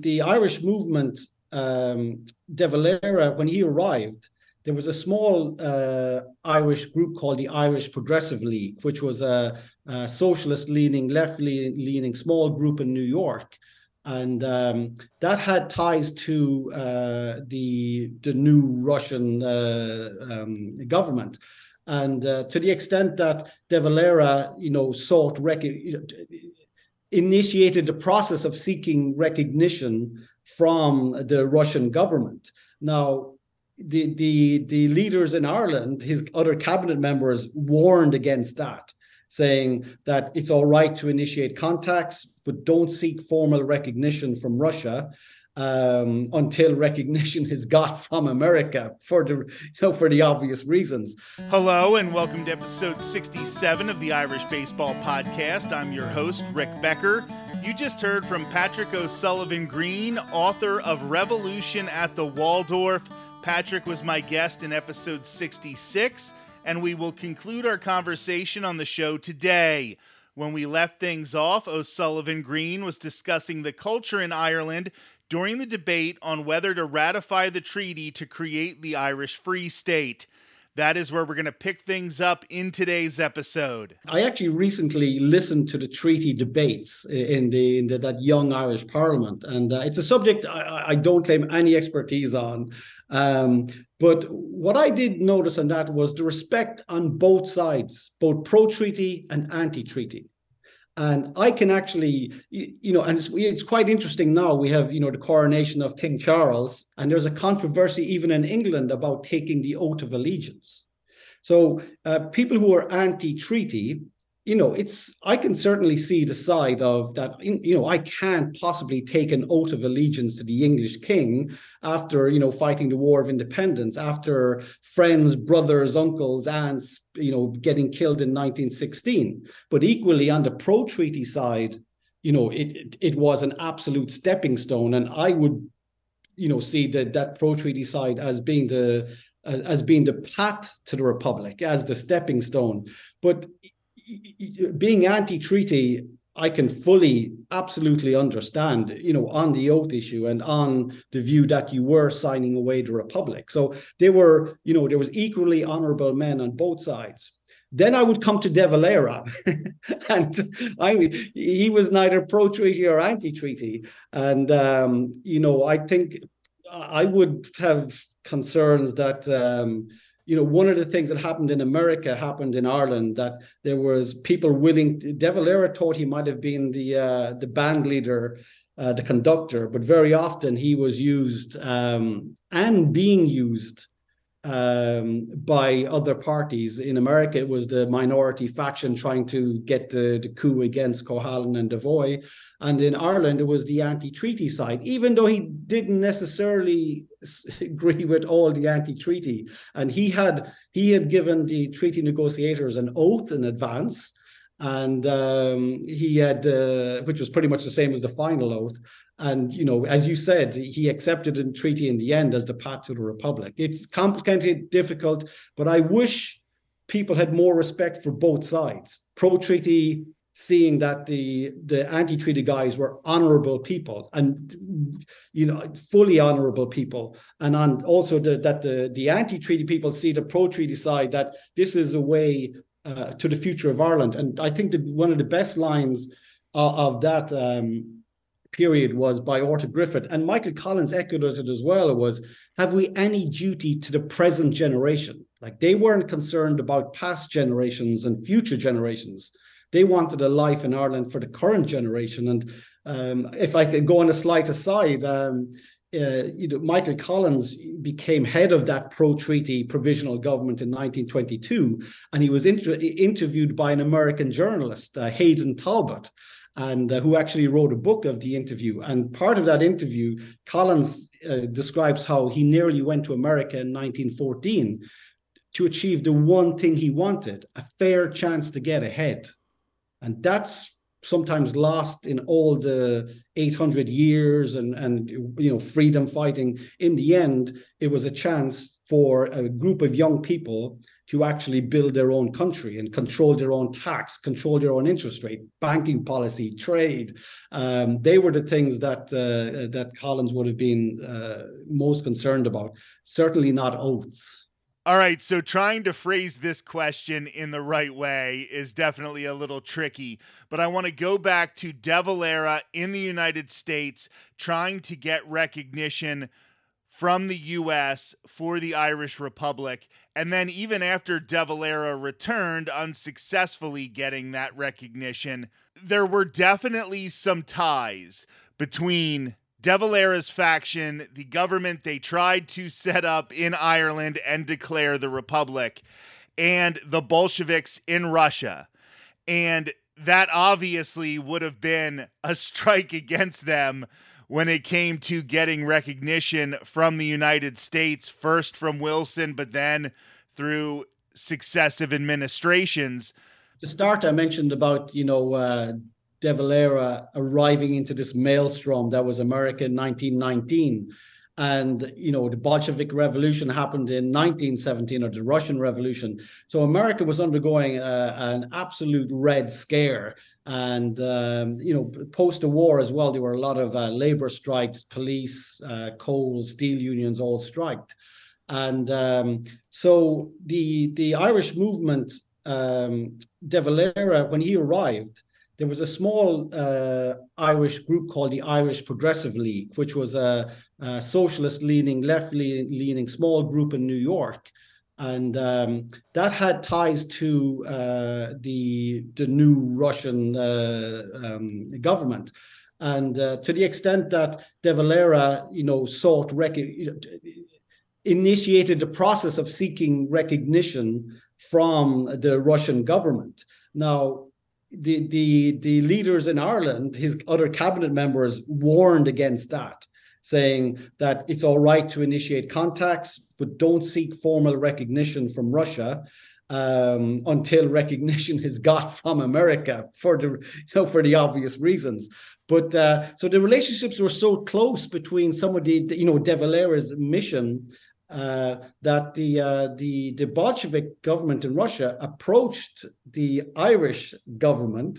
The Irish movement, um, De Valera, when he arrived, there was a small uh, Irish group called the Irish Progressive League, which was a, a socialist leaning, left leaning small group in New York. And um, that had ties to uh, the the new Russian uh, um, government, and uh, to the extent that De Valera, you know, sought rec- initiated the process of seeking recognition from the Russian government. Now, the the the leaders in Ireland, his other cabinet members, warned against that, saying that it's all right to initiate contacts, but don't seek formal recognition from Russia. Um, until recognition is got from America for the you know for the obvious reasons. Hello and welcome to episode 67 of the Irish Baseball Podcast. I'm your host Rick Becker. You just heard from Patrick O'Sullivan Greene, author of Revolution at the Waldorf Patrick was my guest in episode 66, and we will conclude our conversation on the show today. When we left things off, O'Sullivan Greene was discussing the culture in Ireland during the debate on whether to ratify the treaty to create the Irish Free State. That is where we're going to pick things up in today's episode. I actually recently listened to the treaty debates in the, in the that young Irish Parliament, and uh, it's a subject I, I, don't claim any expertise on. Um, but what I did notice on that was the respect on both sides, both pro-treaty and anti-treaty. And I can actually, you know, and it's, it's, quite interesting now. We have, you know, the coronation of King Charles, and there's a controversy even in England about taking the oath of allegiance. So uh, people who are anti-treaty you know, it's I can certainly see the side of that. You know, I can't possibly take an oath of allegiance to the English king after you know fighting the War of Independence, after friends, brothers, uncles, aunts, you know, getting killed in 1916. But equally, on the pro-treaty side, you know, it, it it was an absolute stepping stone, and I would, you know, see that that pro-treaty side as being the as being the path to the republic, as the stepping stone. But being anti-treaty I can fully, absolutely understand, you know, on the oath issue and on the view that you were signing away the republic. So they were, you know, there was equally honorable men on both sides. Then I would come to De Valera, and I he was neither pro-treaty or anti-treaty, and um, you know, I think I would have concerns that. Um, you know, one of the things that happened in America happened in Ireland that there was people willing. De Valera thought he might have been the uh, the band leader, uh, the conductor, but very often he was used um, and being used um, by other parties. In America, it was the minority faction trying to get the, the coup against Cohalan and Devoy. And in Ireland, it was the anti treaty side, even though he didn't necessarily agree with all the anti treaty. And he had, he had given the treaty negotiators an oath in advance and um, he had, uh, which was pretty much the same as the final oath. And you know, as you said, he accepted the treaty in the end as the path to the republic. It's complicated, difficult, but I wish people had more respect for both sides. Pro-treaty, seeing that the the anti-treaty guys were honorable people and you know fully honorable people and on also the, that the the anti-treaty people see the pro-treaty side that this is a way uh, to the future of Ireland and I think one of the best lines of, of that um, period was by Arthur Griffith, and Michael Collins echoed it as well. Was, have we any duty to the present generation? Like they weren't concerned about past generations and future generations. They wanted a life in Ireland for the current generation. And um, if I could go on a slight aside, um, uh, you know, Michael Collins became head of that pro-treaty provisional government in 1922, and he was inter- interviewed by an American journalist, uh, Hayden Talbot, and uh, who actually wrote a book of the interview. And part of that interview, Collins uh, describes how he nearly went to America in 1914 to achieve the one thing he wanted a fair chance to get ahead. And that's sometimes lost in all the 800 years and and you know freedom fighting in the end it was a chance for a group of young people to actually build their own country and control their own tax, control their own interest rate, banking policy, trade. Um, they were the things that uh, that Collins would have been uh, most concerned about. Certainly not oaths. All right, so trying to phrase this question in the right way is definitely a little tricky, but I want to go back to De Valera in the United States trying to get recognition from the US for the Irish Republic, and then even after De Valera returned, unsuccessfully getting that recognition, there were definitely some ties between De Valera's faction, the government they tried to set up in Ireland and declare the Republic, and the Bolsheviks in Russia. And that obviously would have been a strike against them when it came to getting recognition from the United States, first from Wilson, but then through successive administrations. To start, I mentioned about, you know, uh, De Valera arriving into this maelstrom that was America in 1919. And, you know, the Bolshevik Revolution happened in 1917 or the Russian Revolution. So America was undergoing uh, an absolute red scare. And, um, you know, post the war as well, there were a lot of uh, labor strikes, police, uh, coal, steel unions all striked. And um, so the, the Irish movement, um, De Valera, when he arrived, there was a small uh, Irish group called the Irish Progressive League, which was a, a socialist leaning, left leaning small group in New York. And um, that had ties to uh, the, the new Russian uh, um, government. And uh, to the extent that De Valera, you know, sought rec- initiated the process of seeking recognition from the Russian government. Now, the the the leaders in Ireland, his other cabinet members, warned against that, saying that it's all right to initiate contacts, but don't seek formal recognition from Russia um, until recognition is got from America for the you know for the obvious reasons. But uh, so the relationships were so close between some of the, the you know De Valera's mission uh, that the uh, the the Bolshevik government in Russia approached the Irish government,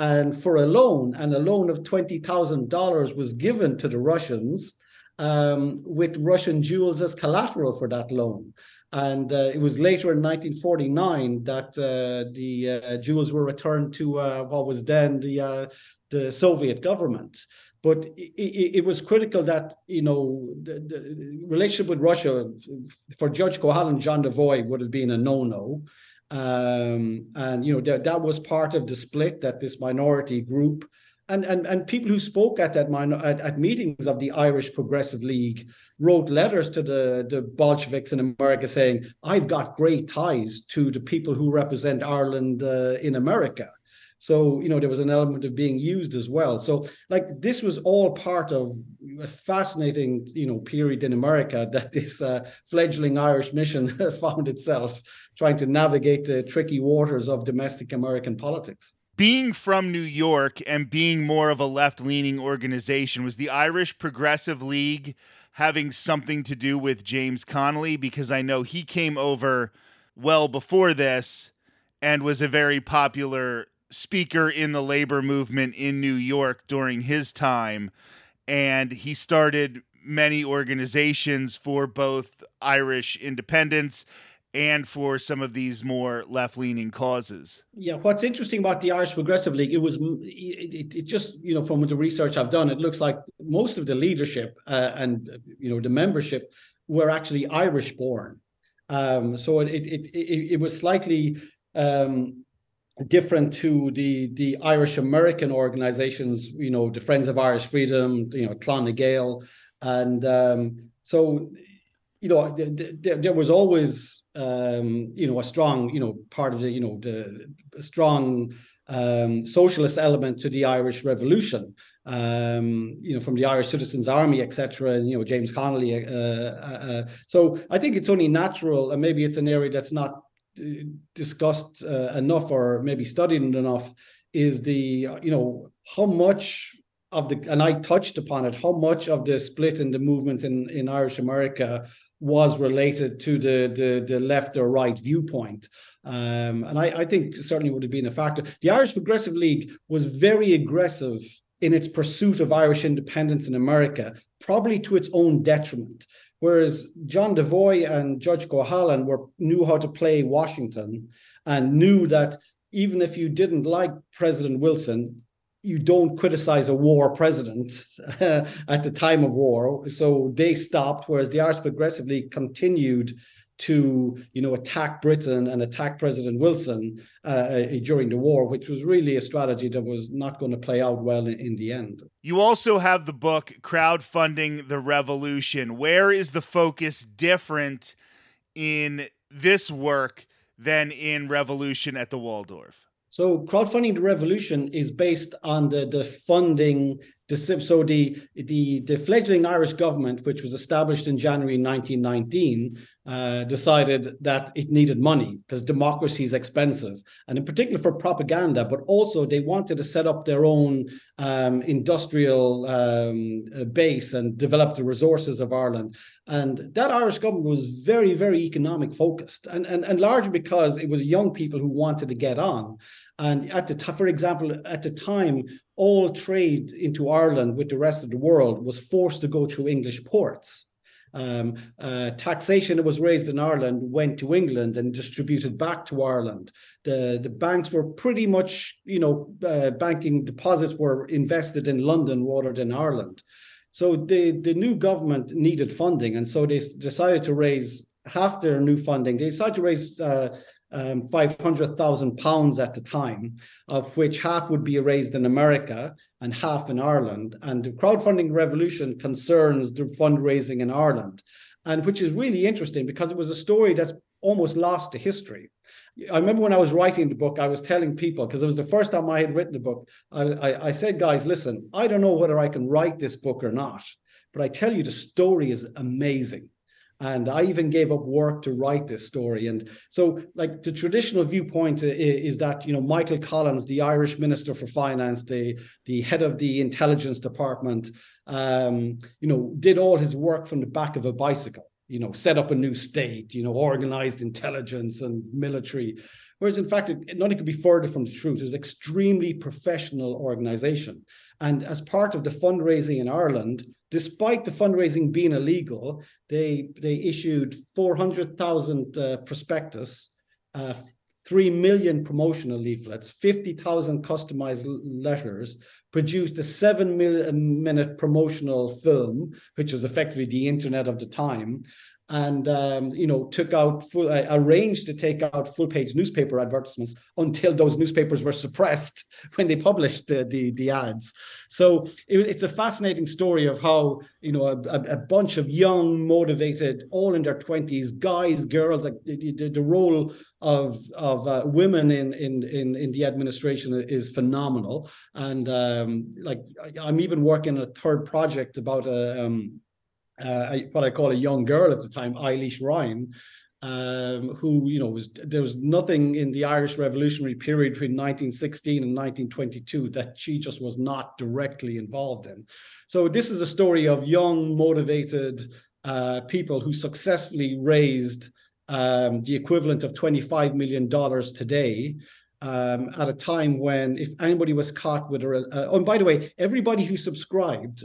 and for a loan, and a loan of twenty thousand dollars was given to the Russians, um, with Russian jewels as collateral for that loan. And uh, it was later in 1949 that uh, the uh, jewels were returned to what was then the the Soviet government but it, it, was critical that you know the, the, relationship with Russia for Judge Cohalan, John Devoy would have been a no-no, um, and you know that that was part of the split that this minority group and and and people who spoke at that minor, at, at meetings of the Irish Progressive League wrote letters to the the Bolsheviks in America saying, "I've got great ties to the people who represent Ireland uh, in America." So, you know, there was an element of being used as well. So, like, this was all part of a fascinating, you know, period in America that this uh, fledgling Irish mission found itself trying to navigate the tricky waters of domestic American politics. Being from New York and being more of a left leaning organization, was the Irish Progressive League having something to do with James Connolly? Because I know he came over well before this and was a very popular speaker in the labor movement in New York during his time. And he started many organizations for both Irish independence and for some of these more left-leaning causes. Yeah, what's interesting about the Irish Progressive League, it was it, it just you know from the research I've done, it looks like most of the leadership uh, and you know the membership were actually Irish born. Um, so it, it it it was slightly um, different to the the Irish American organizations, you know, the Friends of Irish Freedom, you know, Clan na Gael, and um, so you know there, was always um, you know a strong you know part of the you know the strong um, socialist element to the Irish Revolution. Um, you know, from the Irish Citizens Army, etc., and you know James Connolly. Uh, uh, uh, so I think it's only natural, and maybe it's an area that's not discussed uh, enough or maybe studied enough is the you know how much of the and I touched upon it how much of the split in the movement in in Irish America was related to the the, the left or right viewpoint. Um, and I, I think certainly would have been a factor. The Irish Progressive League was very aggressive in its pursuit of Irish independence in America, probably to its own detriment. Whereas John Devoy and Judge Cohalan were knew how to play Washington and knew that even if you didn't like President Wilson, you don't criticize a war president at the time of war. So they stopped, whereas the Irish Progressive League continued to, you know, attack Britain and attack President Wilson uh, uh, during the war, which was really a strategy that was not going to play out well in, in the end. You also have the book Crowdfunding the Revolution. Where is the focus different in this work than in Revolution at the Waldorf? So crowdfunding the revolution is based on the the funding. So the the the fledgling Irish government, which was established in January 1919, uh, decided that it needed money because democracy is expensive, and in particular for propaganda. But also they wanted to set up their own um, industrial um, uh, base and develop the resources of Ireland. And that Irish government was very very economic focused, and and and largely because it was young people who wanted to get on. And at the t- for example, at the time, all trade into Ireland with the rest of the world was forced to go through English ports. Um, uh, taxation that was raised in Ireland went to England and distributed back to Ireland. The the banks were pretty much, you know, uh, banking deposits were invested in London rather than Ireland. So the the new government needed funding, and so they decided to raise half their new funding. They decided to raise uh, um, 500,000 pounds at the time, of which half would be raised in America and half in Ireland. And the crowdfunding revolution concerns the fundraising in Ireland, and which is really interesting because it was a story that's almost lost to history. I remember when I was writing the book, I was telling people because it was the first time I had written the book. I, I, I said, guys, listen, I don't know whether I can write this book or not, but I tell you, the story is amazing and I even gave up work to write this story. And so, like the traditional viewpoint is, that you know Michael Collins, the Irish Minister for Finance, the the head of the Intelligence Department, um, you know, did all his work from the back of a bicycle. You know, set up a new state. You know, organized intelligence and military. Whereas, in fact, it, nothing could be further from the truth. It was extremely professional organization. And as part of the fundraising in Ireland, despite the fundraising being illegal, they they issued 400,000 uh, prospectus, uh, 3 million promotional leaflets, 50,000 customized letters, produced a seven minute promotional film, which was effectively the internet of the time, and um, you know took out full uh, arranged to take out full page newspaper advertisements until those newspapers were suppressed when they published the the, the ads. So it, it's a fascinating story of how you know a, a, bunch of young motivated all in their 20s guys girls like the, the, the role of of uh, women in, in in in the administration is phenomenal. And um, like i'm even working a third project about a um, uh, what I call a young girl at the time, Eilish Ryan, um, who you know was there was nothing in the Irish Revolutionary period between 1916 and 1922 that she just was not directly involved in. So this is a story of young, motivated uh, people who successfully raised um, the equivalent of 25 million dollars today. Um, at a time when, if anybody was caught with a, uh, oh, and by the way, everybody who subscribed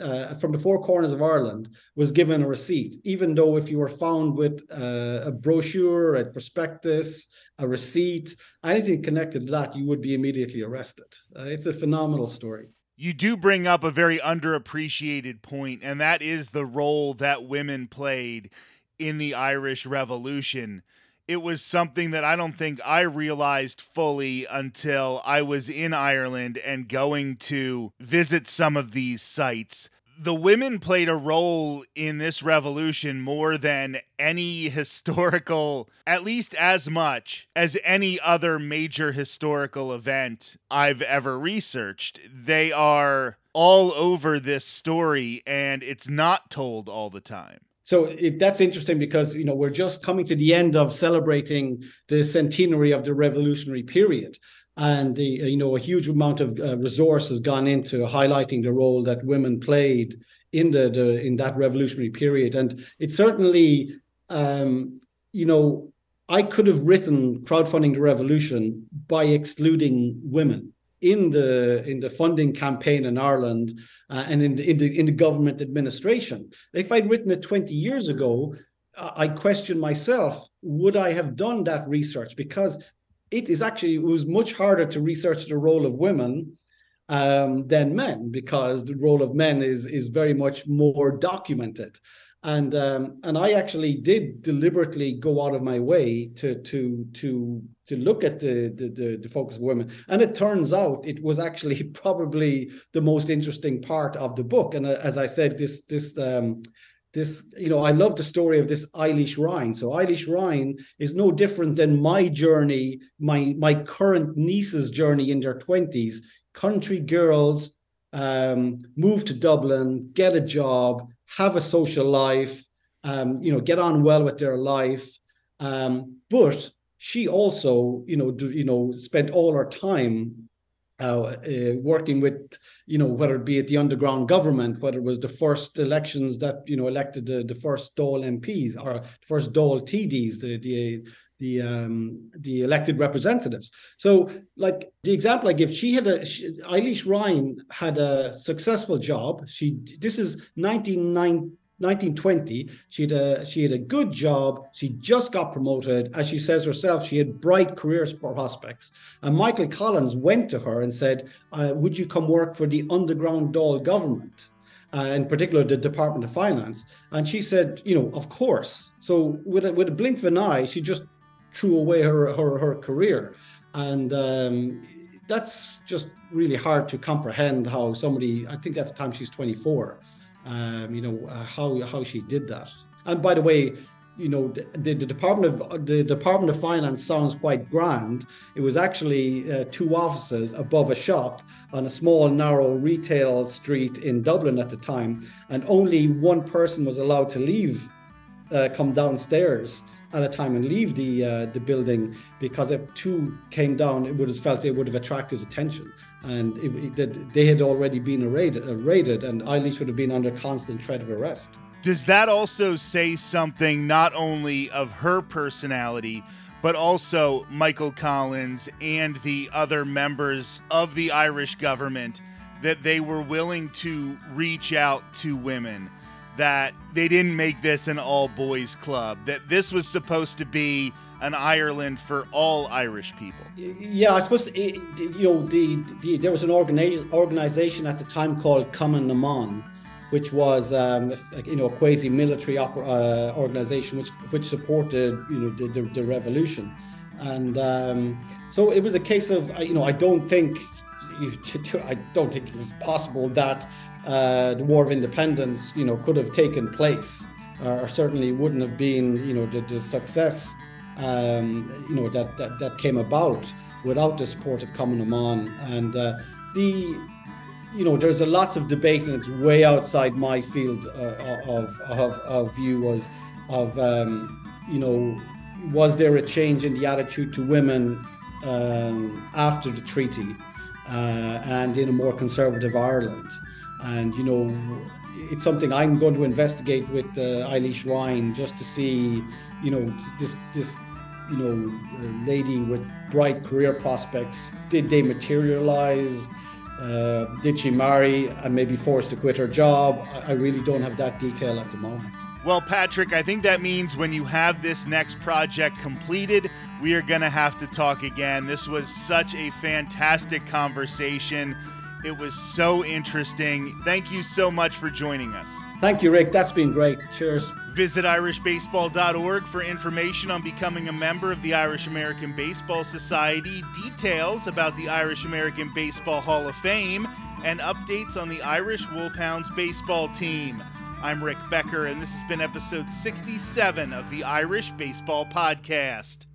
uh, from the four corners of Ireland was given a receipt, even though if you were found with uh, a brochure, a prospectus, a receipt, anything connected to that, you would be immediately arrested. Uh, it's a phenomenal story. You do bring up a very underappreciated point, and that is the role that women played in the Irish Revolution it was something that I don't think I realized fully until I was in Ireland and going to visit some of these sites. The women played a role in this revolution more than any historical, at least as much as any other major historical event I've ever researched. They are all over this story, and it's not told all the time. So it, that's interesting because you know we're just coming to the end of celebrating the centenary of the revolutionary period. and the, you know a huge amount of uh, resource has gone into highlighting the role that women played in the, the in that revolutionary period and it certainly um, you know i could have written crowdfunding the revolution by excluding women in the in the funding campaign in Ireland uh, and in the, in the in the government administration. If I'd written it 20 years ago, I question myself: Would I have done that research? Because it is actually it was much harder to research the role of women um, than men because the role of men is is very much more documented and um, and I actually did deliberately go out of my way to to to to look at the, the the, the focus of women. And it turns out it was actually probably the most interesting part of the book. And uh, as I said this this um, this you know I love the story of this Eilish Ryan so Eilish Ryan is no different than my journey my my current niece's journey in their 20s country girls um, move to Dublin get a job have a social life, um, you know, get on well with their life. Um, but she also, you know, do, you know, spent all her time uh, uh, working with, you know, whether it be at the underground government, whether it was the first elections that, you know, elected the, the first Dáil MPs or the first Dáil TDs, the, the the um, the elected representatives. So, like the example I give, she had a she, Eilish Ryan had a successful job. She this is 1920. She had a she had a good job. She just got promoted. As she says herself, she had bright career prospects. And Michael Collins went to her and said, uh, "Would you come work for the underground Dáil government?" uh, in particular the Department of Finance. And she said, you know, of course. So with a, with a blink of an eye, she just threw away her her, her career, and um, that's just really hard to comprehend how somebody. I think at the time she's 24. Um, you know uh, how how she did that. And by the way, you know the, the, department of the department of finance sounds quite grand it was actually uh, two offices above a shop on a small narrow retail street in dublin at the time and only one person was allowed to leave uh, come downstairs at a time and leave the uh, the building because if two came down, it would have felt it would have attracted attention, and it, it, they had already been raided, raided, and Eilish would have been under constant threat of arrest. Does that also say something not only of her personality? But also Michael Collins and the other members of the Irish government that they were willing to reach out to women that they didn't make this an all boys club, that this was supposed to be an Ireland for all Irish people. Yeah, I suppose it, you know the, the, there was an organi- organization at the time called Cumann na mBan, which was um, you know a quasi military uh, organization which which supported you know the, the, the revolution, and um, so it was a case of you know I don't think you, I don't think it was possible that uh, the War of Independence, you know, could have taken place, or certainly wouldn't have been, you know, the, the success, um, you know, that, that that came about without the support of Cumann na mBan. And uh, the, you know, there's a lots of debate, and it's way outside my field uh, of, of of view was of, um, you know, was there a change in the attitude to women um, after the treaty uh, and in a more conservative Ireland? And you know it's something I'm going to investigate with uh, Eilish Ryan just to see you know this this you know lady with bright career prospects. Did they materialize? Uh, did she marry and maybe forced to quit her job? I, I really don't have that detail at the moment. Well patrick i think that means when you have this next project completed we are going to have to talk again. This was such a fantastic conversation it was so interesting. Thank you so much for joining us. Thank you, Rick. That's been great. Cheers. Visit irishbaseball.org for information on becoming a member of the Irish American Baseball Society, details about the Irish American Baseball Hall of Fame, and updates on the Irish Wolfhounds baseball team. I'm Rick Becker, and this has been episode 67 of the Irish Baseball Podcast.